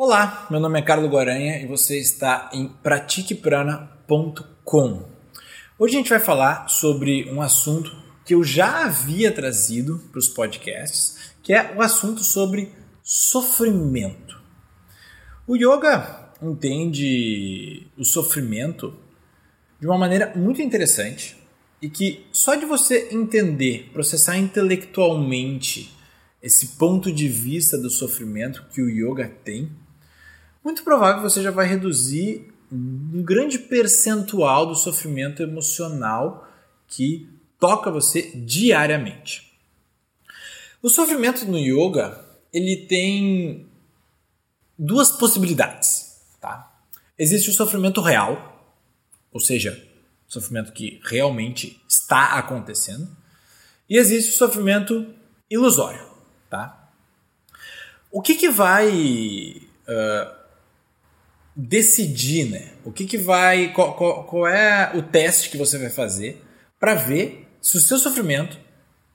Olá, meu nome é Carlos Guaranha e você está em pratiqueprana.com. Hoje a gente vai falar sobre um assunto que eu já havia trazido para os podcasts, que é o assunto sobre sofrimento. O yoga entende o sofrimento de uma maneira muito interessante e que só de você entender, processar intelectualmente esse ponto de vista do sofrimento que o yoga tem, muito provável que você já vai reduzir um grande percentual do sofrimento emocional que toca você diariamente. O sofrimento no yoga ele tem duas possibilidades, tá? Existe o sofrimento real, ou seja, sofrimento que realmente está acontecendo, e existe o sofrimento ilusório, tá? O que que vai uh, decidir, né? O que, que vai. Qual, qual, qual é o teste que você vai fazer para ver se o seu sofrimento,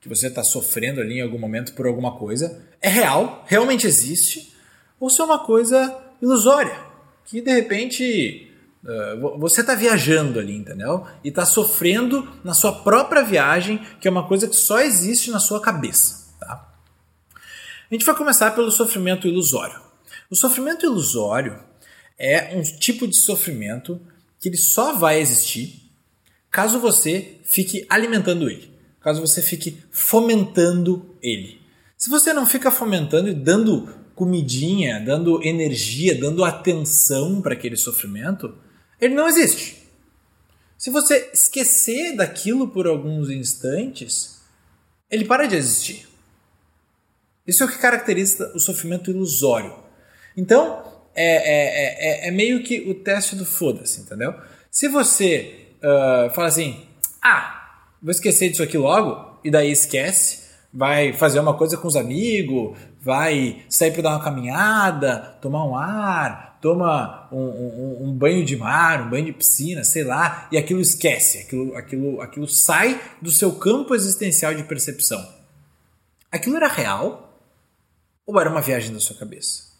que você está sofrendo ali em algum momento por alguma coisa, é real, realmente existe, ou se é uma coisa ilusória, que de repente uh, você está viajando ali, entendeu? E está sofrendo na sua própria viagem, que é uma coisa que só existe na sua cabeça. Tá? A gente vai começar pelo sofrimento ilusório. O sofrimento ilusório é um tipo de sofrimento que ele só vai existir caso você fique alimentando ele, caso você fique fomentando ele. Se você não fica fomentando e dando comidinha, dando energia, dando atenção para aquele sofrimento, ele não existe. Se você esquecer daquilo por alguns instantes, ele para de existir. Isso é o que caracteriza o sofrimento ilusório. Então, é, é, é, é, meio que o teste do foda-se, entendeu? Se você uh, fala assim, ah, vou esquecer disso aqui logo, e daí esquece, vai fazer uma coisa com os amigos, vai sair para dar uma caminhada, tomar um ar, toma um, um, um, banho de mar, um banho de piscina, sei lá, e aquilo esquece, aquilo, aquilo, aquilo sai do seu campo existencial de percepção. Aquilo era real ou era uma viagem da sua cabeça?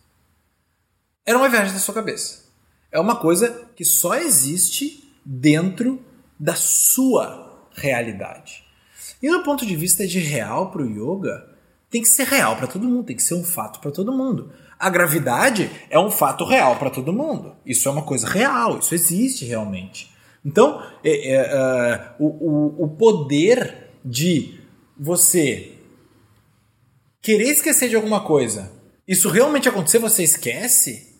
Era uma viagem da sua cabeça. É uma coisa que só existe dentro da sua realidade. E do ponto de vista de real para o yoga, tem que ser real para todo mundo, tem que ser um fato para todo mundo. A gravidade é um fato real para todo mundo. Isso é uma coisa real, isso existe realmente. Então, é, é, é, o, o, o poder de você querer esquecer de alguma coisa, isso realmente acontecer, você esquece,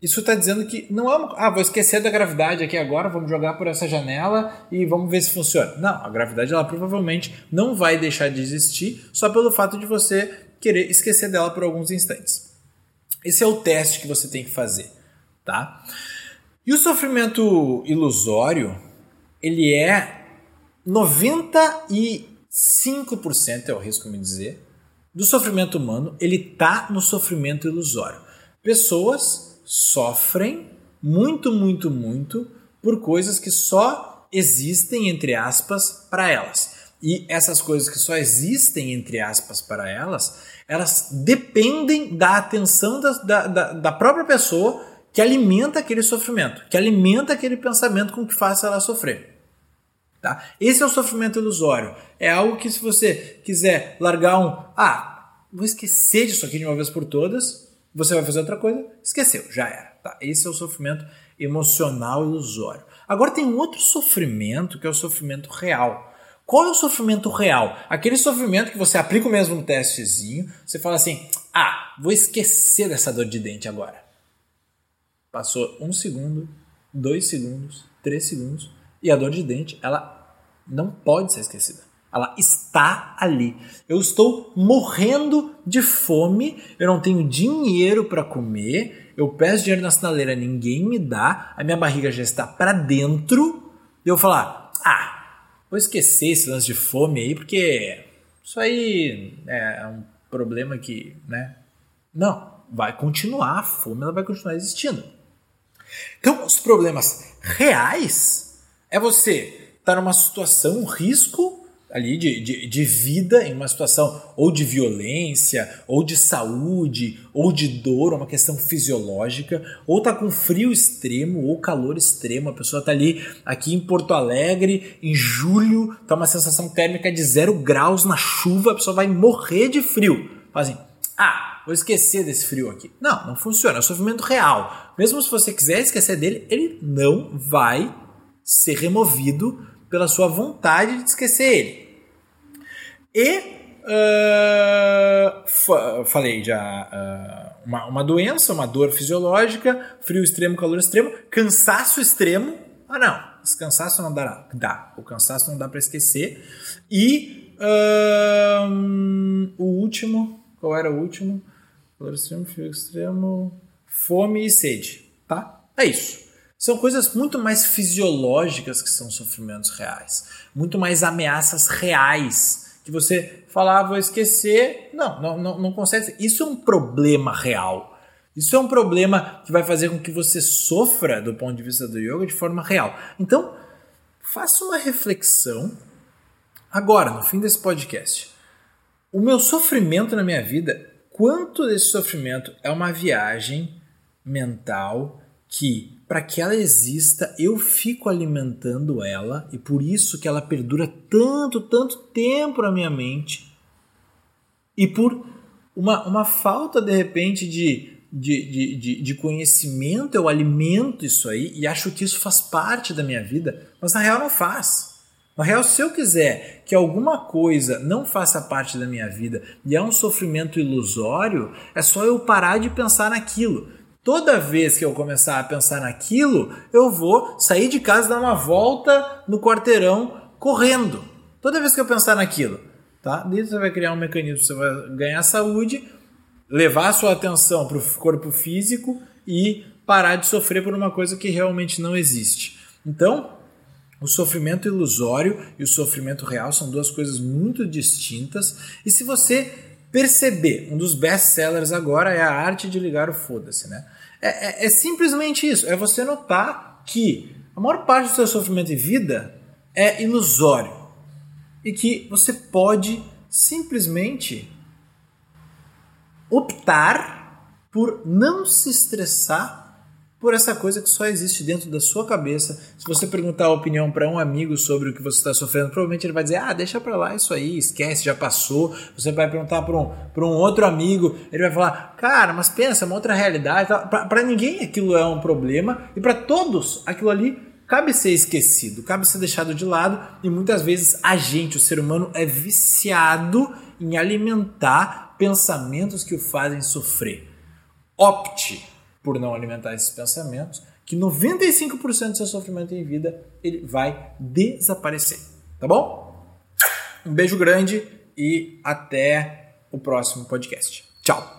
isso está dizendo que não é uma. Ah, vou esquecer da gravidade aqui agora, vamos jogar por essa janela e vamos ver se funciona. Não, a gravidade ela provavelmente não vai deixar de existir só pelo fato de você querer esquecer dela por alguns instantes.Esse é o teste que você tem que fazer, tá? E o sofrimento ilusório, ele é 95%, é o risco me dizer, do sofrimento humano, ele tá no sofrimento ilusório. Pessoas sofrem muito, muito, muito por coisas que só existem, entre aspas, para elas. E essas coisas que só existem, entre aspas, para elas, elas dependem da atenção da, da, da, própria pessoa que alimenta aquele sofrimento, que alimenta aquele pensamento com que faça ela sofrer. Tá? Esse é o sofrimento ilusório. É algo que, se você quiser largar um. Ah, vou esquecer disso aqui de uma vez por todas, você vai fazer outra coisa, esqueceu, já era. Tá? Esse é o sofrimento emocional ilusório. Agora tem um outro sofrimento que é o sofrimento real. Qual é o sofrimento real? Aquele sofrimento que você aplica o mesmo testezinho, você fala assim: ah, vou esquecer dessa dor de dente agora. Passou um segundo, dois segundos, três segundos, e a dor de dente, ela não pode ser esquecida. Ela está ali. Eu estou morrendo de fome, eu não tenho dinheiro para comer, eu peço dinheiro na sinaleira, ninguém me dá, a minha barriga já está para dentro. E eu falar: "Ah, vou esquecer esse lance de fome aí, porque isso aí é um problema que, né? Não, vai continuar, a fome ela vai continuar existindo. Então, os problemas reais é você estar tá numa situação, um risco ali de, de, de, vida em uma situação ou de violência, ou de saúde, ou de dor, uma questão fisiológica, ou tá com frio extremo ou calor extremo. A pessoa tá ali aqui em Porto Alegre, em julho, tá uma sensação térmica de zero graus na chuva, a pessoa vai morrer de frio. Fala assim, ah, vou esquecer desse frio aqui. Não, não funciona, é sofrimento real. Mesmo se você quiser esquecer dele, ele não vai ser removido pela sua vontade de esquecer ele. E uh, falei já uh, uma, uma doença, uma dor fisiológica, frio extremo, calor extremo, cansaço extremo. Ah, não, esse cansaço não dá, dá. O cansaço não dá para esquecer. E uh, o último, qual era o último? Calor extremo, frio extremo, fome e sede, tá? É isso. São coisas muito mais fisiológicas que são sofrimentos reais, muito mais ameaças reais que você falar, ah, vou esquecer. Não, não, não, não consegue. Isso é um problema real. Isso é um problema que vai fazer com que você sofra do ponto de vista do yoga de forma real. Então, faça uma reflexão agora, no fim desse podcast. O meu sofrimento na minha vida, quanto desse sofrimento é uma viagem mental que para que ela exista, eu fico alimentando ela e por isso que ela perdura tanto, tanto tempo na minha mente. E por uma, uma falta, de repente, de, de, de, de, conhecimento, eu alimento isso aí e acho que isso faz parte da minha vida, mas na real não faz. Na real, se eu quiser que alguma coisa não faça parte da minha vida e é um sofrimento ilusório, é só eu parar de pensar naquilo. Toda vez que eu começar a pensar naquilo, eu vou sair de casa dar uma volta no quarteirão correndo. Toda vez que eu pensar naquilo, tá? Daí você vai criar um mecanismo, você vai ganhar saúde, levar a sua atenção para o corpo físico e parar de sofrer por uma coisa que realmente não existe. Então, o sofrimento ilusório e o sofrimento real são duas coisas muito distintas. E se você perceber, um dos best-sellers agora é a arte de ligar o foda-se, né? É, é, é, simplesmente isso. É você notar que a maior parte do seu sofrimento em vida é ilusório e que você pode simplesmente optar por não se estressar por essa coisa que só existe dentro da sua cabeça. Se você perguntar a opinião para um amigo sobre o que você está sofrendo, provavelmente ele vai dizer: ah, deixa para lá isso aí, esquece, já passou. Você vai perguntar para um, um outro amigo, ele vai falar: cara, mas pensa, é uma outra realidade. Para ninguém aquilo é um problema e para todos aquilo ali cabe ser esquecido, cabe ser deixado de lado e muitas vezes a gente, o ser humano, é viciado em alimentar pensamentos que o fazem sofrer. Opte por não alimentar esses pensamentos, que 95% do seu sofrimento em vida ele vai desaparecer. Tá bom? Um beijo grande e até o próximo podcast. Tchau!